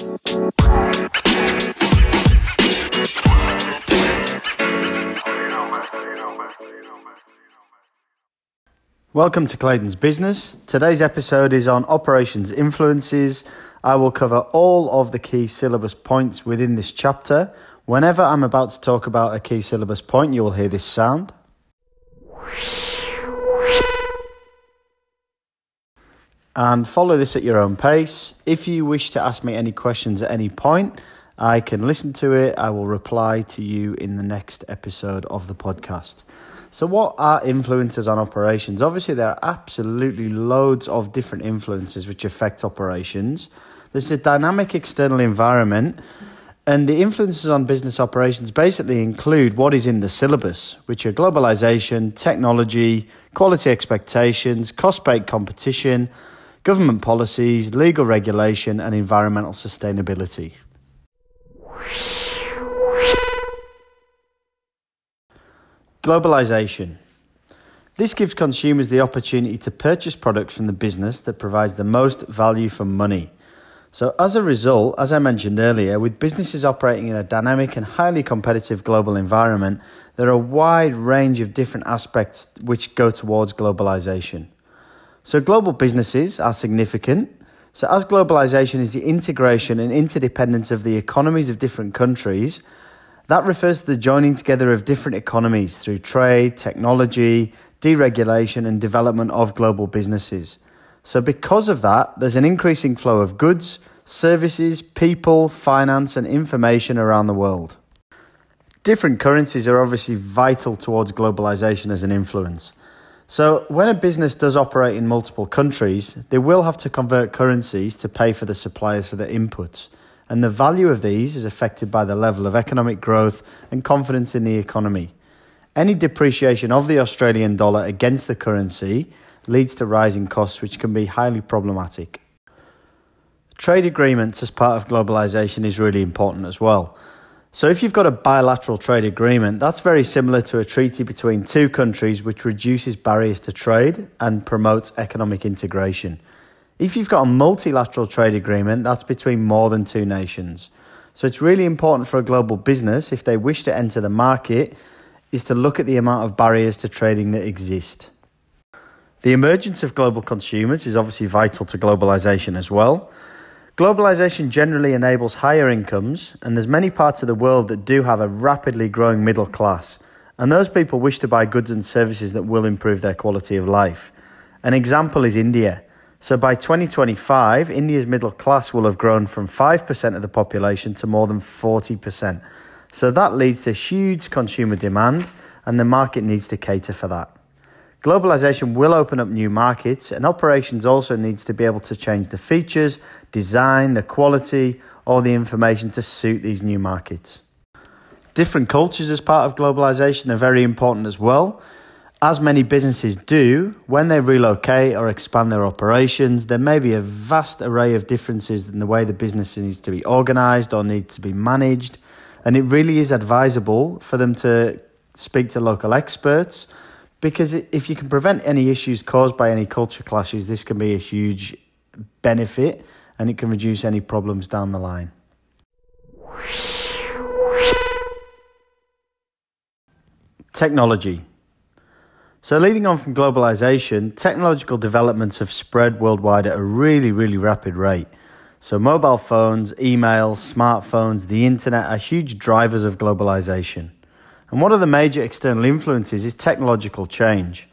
Welcome to Clayton's Business. Today's episode is on operations influences. I will cover all of the key syllabus points within this chapter. Whenever I'm about to talk about a key syllabus point, you will hear this sound. And follow this at your own pace. If you wish to ask me any questions at any point, I can listen to it. I will reply to you in the next episode of the podcast. So, what are influences on operations? Obviously, there are absolutely loads of different influences which affect operations. There's a dynamic external environment, and the influences on business operations basically include what is in the syllabus, which are globalization, technology, quality expectations, cost based competition, government policies, legal regulation, and environmental sustainability. Globalization. This gives consumers the opportunity to purchase products from the business that provides the most value for money. So, as a result, as I mentioned earlier, with businesses operating in a dynamic and highly competitive global environment, there are a wide range of different aspects which go towards globalization. So, global businesses are significant. So, as globalization is the integration and interdependence of the economies of different countries, that refers to the joining together of different economies through trade, technology, deregulation, and development of global businesses. So, because of that, there's an increasing flow of goods, services, people, finance, and information around the world. Different currencies are obviously vital towards globalization as an influence. So, when a business does operate in multiple countries, they will have to convert currencies to pay for the suppliers for their inputs and the value of these is affected by the level of economic growth and confidence in the economy. Any depreciation of the Australian dollar against the currency leads to rising costs, which can be highly problematic. Trade agreements as part of globalization is really important as well. So, if you've got a bilateral trade agreement, that's very similar to a treaty between two countries which reduces barriers to trade and promotes economic integration. If you've got a multilateral trade agreement, that's between more than two nations. So it's really important for a global business, if they wish to enter the market, is to look at the amount of barriers to trading that exist. The emergence of global consumers is obviously vital to globalization as well. Globalization generally enables higher incomes, and there's many parts of the world that do have a rapidly growing middle class, and those people wish to buy goods and services that will improve their quality of life. An example is India. So by 2025, India's middle class will have grown from 5% of the population to more than 40%. So that leads to huge consumer demand, and the market needs to cater for that. Globalization will open up new markets, and operations also needs to be able to change the features, design, the quality, or the information to suit these new markets. Different cultures as part of globalization are very important as well. As many businesses do, when they relocate or expand their operations, there may be a vast array of differences in the way the business needs to be organized or needs to be managed. And it really is advisable for them to speak to local experts because if you can prevent any issues caused by any culture clashes, this can be a huge benefit and it can reduce any problems down the line. Technology. So, leading on from globalization, technological developments have spread worldwide at a really, really rapid rate. So, mobile phones, email, smartphones, the internet are huge drivers of globalization. And one of the major external influences is technological change.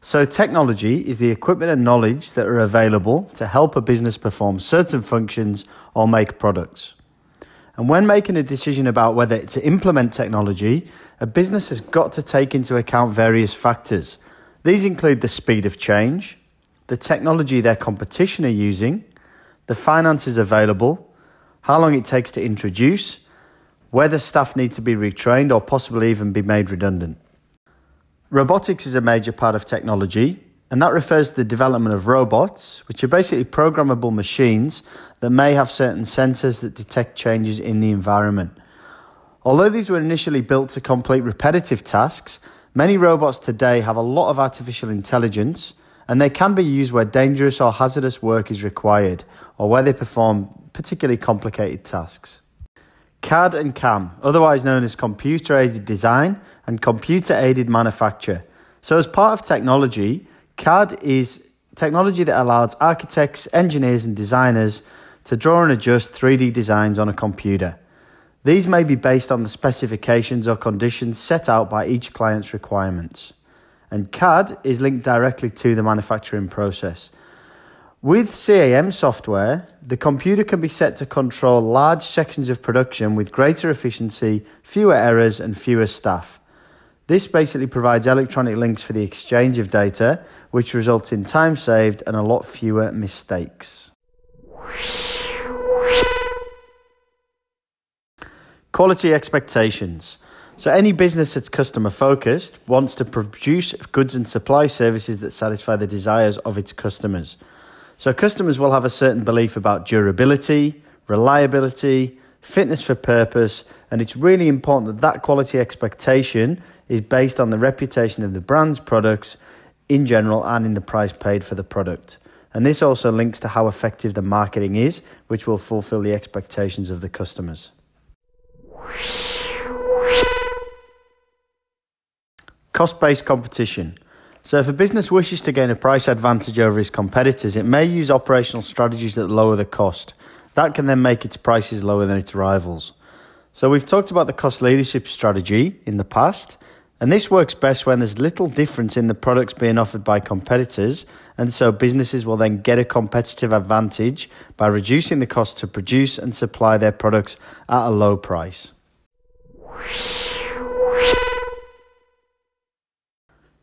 So, technology is the equipment and knowledge that are available to help a business perform certain functions or make products. And when making a decision about whether to implement technology, a business has got to take into account various factors. These include the speed of change, the technology their competition are using, the finances available, how long it takes to introduce, whether staff need to be retrained or possibly even be made redundant. Robotics is a major part of technology, and that refers to the development of robots, which are basically programmable machines that may have certain sensors that detect changes in the environment. Although these were initially built to complete repetitive tasks, many robots today have a lot of artificial intelligence and they can be used where dangerous or hazardous work is required or where they perform particularly complicated tasks. CAD and CAM, otherwise known as computer aided design and computer aided manufacture. So, as part of technology, CAD is technology that allows architects, engineers, and designers to draw and adjust 3D designs on a computer. These may be based on the specifications or conditions set out by each client's requirements. And CAD is linked directly to the manufacturing process. With CAM software, the computer can be set to control large sections of production with greater efficiency, fewer errors, and fewer staff. This basically provides electronic links for the exchange of data, which results in time saved and a lot fewer mistakes. Quality expectations. So, any business that's customer focused wants to produce goods and supply services that satisfy the desires of its customers. So, customers will have a certain belief about durability, reliability, fitness for purpose, and it's really important that that quality expectation is based on the reputation of the brand's products in general and in the price paid for the product. And this also links to how effective the marketing is, which will fulfill the expectations of the customers. Cost based competition. So, if a business wishes to gain a price advantage over its competitors, it may use operational strategies that lower the cost. That can then make its prices lower than its rivals. So, we've talked about the cost leadership strategy in the past, and this works best when there's little difference in the products being offered by competitors, and so businesses will then get a competitive advantage by reducing the cost to produce and supply their products at a low price.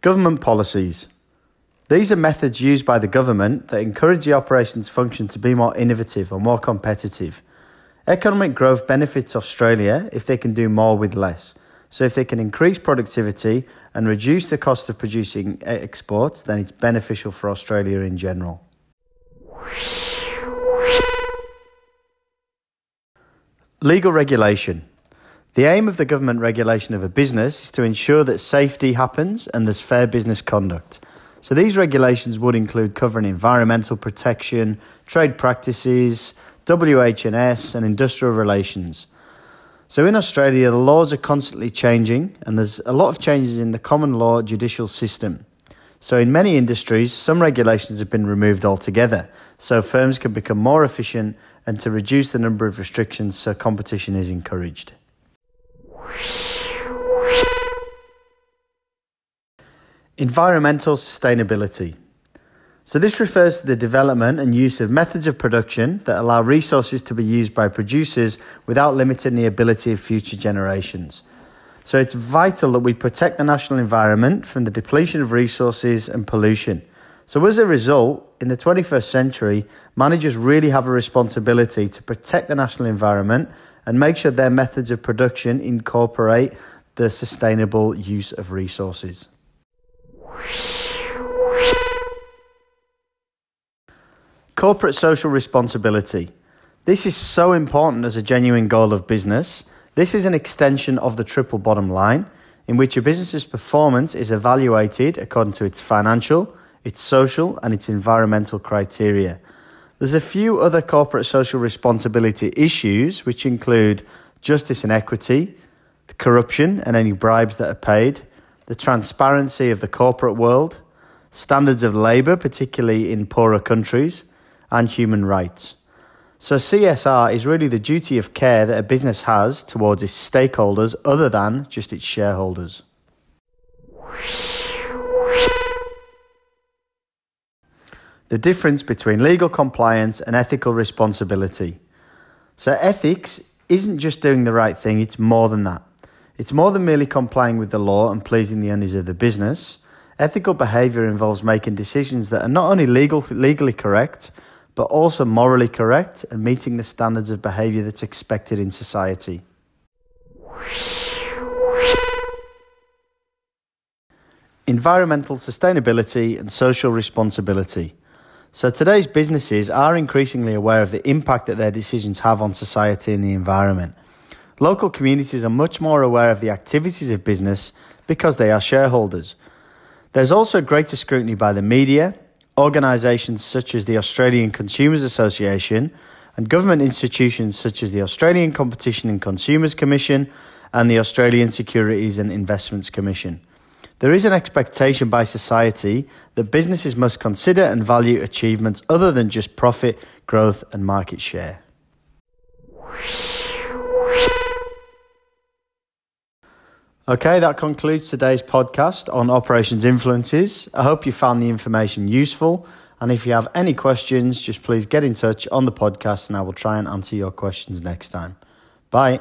Government policies. These are methods used by the government that encourage the operations function to be more innovative or more competitive. Economic growth benefits Australia if they can do more with less. So, if they can increase productivity and reduce the cost of producing exports, then it's beneficial for Australia in general. Legal regulation. The aim of the government regulation of a business is to ensure that safety happens and there's fair business conduct. So these regulations would include covering environmental protection, trade practices, WH&S and industrial relations. So in Australia the laws are constantly changing and there's a lot of changes in the common law judicial system. So in many industries some regulations have been removed altogether so firms can become more efficient and to reduce the number of restrictions so competition is encouraged. Environmental sustainability. So, this refers to the development and use of methods of production that allow resources to be used by producers without limiting the ability of future generations. So, it's vital that we protect the national environment from the depletion of resources and pollution. So, as a result, in the 21st century, managers really have a responsibility to protect the national environment and make sure their methods of production incorporate the sustainable use of resources. Corporate social responsibility. This is so important as a genuine goal of business. This is an extension of the triple bottom line, in which a business's performance is evaluated according to its financial, its social, and its environmental criteria. There's a few other corporate social responsibility issues, which include justice and equity, the corruption and any bribes that are paid, the transparency of the corporate world, standards of labour, particularly in poorer countries, and human rights. So, CSR is really the duty of care that a business has towards its stakeholders other than just its shareholders. The difference between legal compliance and ethical responsibility. So, ethics isn't just doing the right thing, it's more than that. It's more than merely complying with the law and pleasing the owners of the business. Ethical behaviour involves making decisions that are not only legal, legally correct, but also morally correct and meeting the standards of behaviour that's expected in society. Environmental sustainability and social responsibility. So today's businesses are increasingly aware of the impact that their decisions have on society and the environment. Local communities are much more aware of the activities of business because they are shareholders. There's also greater scrutiny by the media, organisations such as the Australian Consumers Association, and government institutions such as the Australian Competition and Consumers Commission and the Australian Securities and Investments Commission. There is an expectation by society that businesses must consider and value achievements other than just profit, growth, and market share. Okay, that concludes today's podcast on operations influences. I hope you found the information useful. And if you have any questions, just please get in touch on the podcast and I will try and answer your questions next time. Bye.